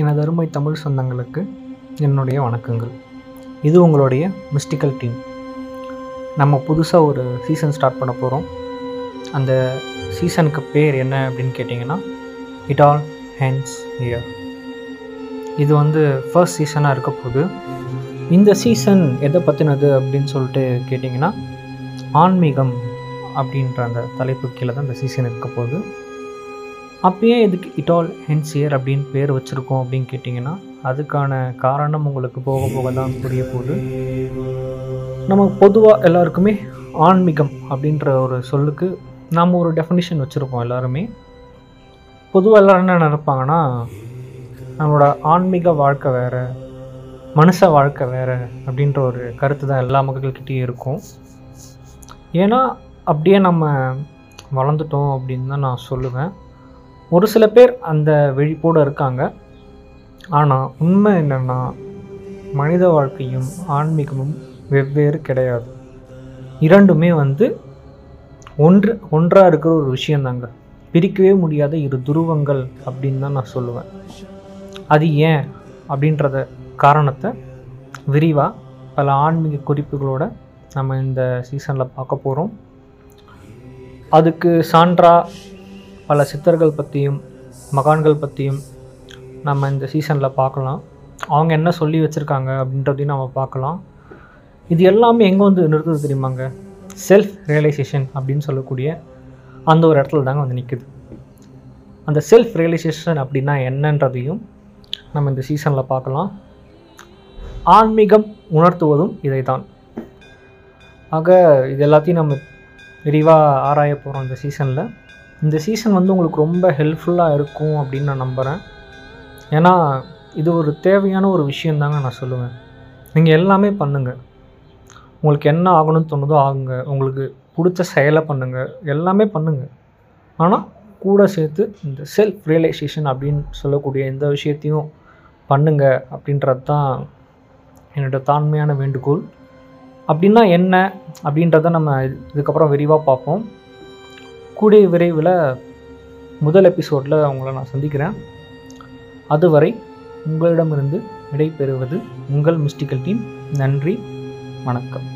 எனது அருமை தமிழ் சொந்தங்களுக்கு என்னுடைய வணக்கங்கள். இது உங்களுடைய மிஸ்டிக்கல் டீம் நம்ம புதுசாக ஒரு சீசன் ஸ்டார்ட் பண்ண போகிறோம் அந்த சீசனுக்கு பேர் என்ன அப்படின்னு கேட்டிங்கன்னா இட் ஆல் ஹேண்ட்ஸ் இயர் இது வந்து ஃபர்ஸ்ட் சீசனாக இருக்க போகுது இந்த சீசன் எதை பற்றினது அப்படின்னு சொல்லிட்டு கேட்டிங்கன்னா ஆன்மீகம் அப்படின்ற அந்த தலைப்பு கீழே தான் இந்த சீசன் இருக்க போகுது. அப்பயே இதுக்கு இட் ஆல் ஹென்ஸ் இயர் அப்படின்னு பேர் வச்சுருக்கோம் அப்படின்னு கேட்டிங்கன்னா அதுக்கான காரணம் உங்களுக்கு போக போக தான் புரிய போகுது. நம்ம பொதுவாக எல்லாருக்குமே ஆன்மீகம் அப்படின்ற ஒரு சொல்லுக்கு நாம் ஒரு டெஃபினிஷன் வச்சுருப்போம் எல்லாருமே. பொதுவாக எல்லோரும் என்ன நினைப்பாங்கன்னா நம்மளோட ஆன்மீக வாழ்க்கை வேறு மனுஷ வாழ்க்கை வேறு அப்படின்ற ஒரு கருத்து தான் எல்லா மக்கள்கிட்டேயும் இருக்கும். ஏன்னா அப்படியே நம்ம வளர்ந்துட்டோம் அப்படின்னு தான் நான் சொல்லுவேன். ஒரு சில பேர் அந்த விழிப்போடு இருக்காங்க. ஆனால் உண்மை என்னென்னா மனித வாழ்க்கையும் ஆன்மீகமும் வெவ்வேறு கிடையாது. இரண்டுமே வந்து ஒன்று ஒன்றாக இருக்கிற ஒரு விஷயந்தாங்க. பிரிக்கவே முடியாத இரு துருவங்கள் அப்படின்னு தான் நான் சொல்லுவேன். அது ஏன் அப்படின்றத காரணத்தை விரிவாக பல ஆன்மீக குறிப்புகளோட நம்ம இந்த சீசனில் பார்க்க போகிறோம் அதுக்கு சான்றாக பல சித்தர்கள் பற்றியும் மகான்கள் பற்றியும் நம்ம இந்த சீசனில் பார்க்கலாம். அவங்க என்ன சொல்லி வச்சுருக்காங்க அப்படின்றதையும் நம்ம பார்க்கலாம். இது எல்லாமே எங்கே வந்து நிறுத்துது தெரியுமாங்க? செல்ஃப் ரியலைசேஷன் அப்படின்னு சொல்லக்கூடிய அந்த ஒரு இடத்துல தாங்க வந்து நிற்குது அந்த செல்ஃப் ரியலைசேஷன் அப்படின்னா என்னன்றதையும் நம்ம இந்த சீசனில் பார்க்கலாம். ஆன்மீகம் உணர்த்துவதும் இதை தான் ஆக இது எல்லாத்தையும் நம்ம விரிவாக ஆராய போகிறோம் இந்த சீசனில் இந்த சீசன் வந்து உங்களுக்கு ரொம்ப ஹெல்ப்ஃபுல்லாக இருக்கும் அப்படின்னு நான் நம்புகிறேன் ஏன்னா இது ஒரு தேவையான ஒரு விஷயந்தாங்க நான் சொல்லுவேன். நீங்கள் எல்லாமே பண்ணுங்கள் உங்களுக்கு என்ன ஆகணும்னு தோணுதோ ஆகுங்க. உங்களுக்கு பிடிச்ச செயலை பண்ணுங்கள் எல்லாமே பண்ணுங்கள் ஆனால் கூட சேர்த்து இந்த செல்ஃப் ரியலைசேஷன் அப்படின்னு சொல்லக்கூடிய எந்த விஷயத்தையும் பண்ணுங்கள் அப்படின்றது தான் என்னோட தாண்மையான வேண்டுகோள். அப்படின்னா என்ன? அப்படின்றத நம்ம இதுக்கப்புறம் விரிவாக பார்ப்போம். கூடிய விரைவில் முதல் எபிசோடில் உங்களை நான் சந்திக்கிறேன். அதுவரை உங்களிடமிருந்து விடைபெறுவது உங்கள் மிஸ்டிக்கல் டீம் நன்றி வணக்கம்.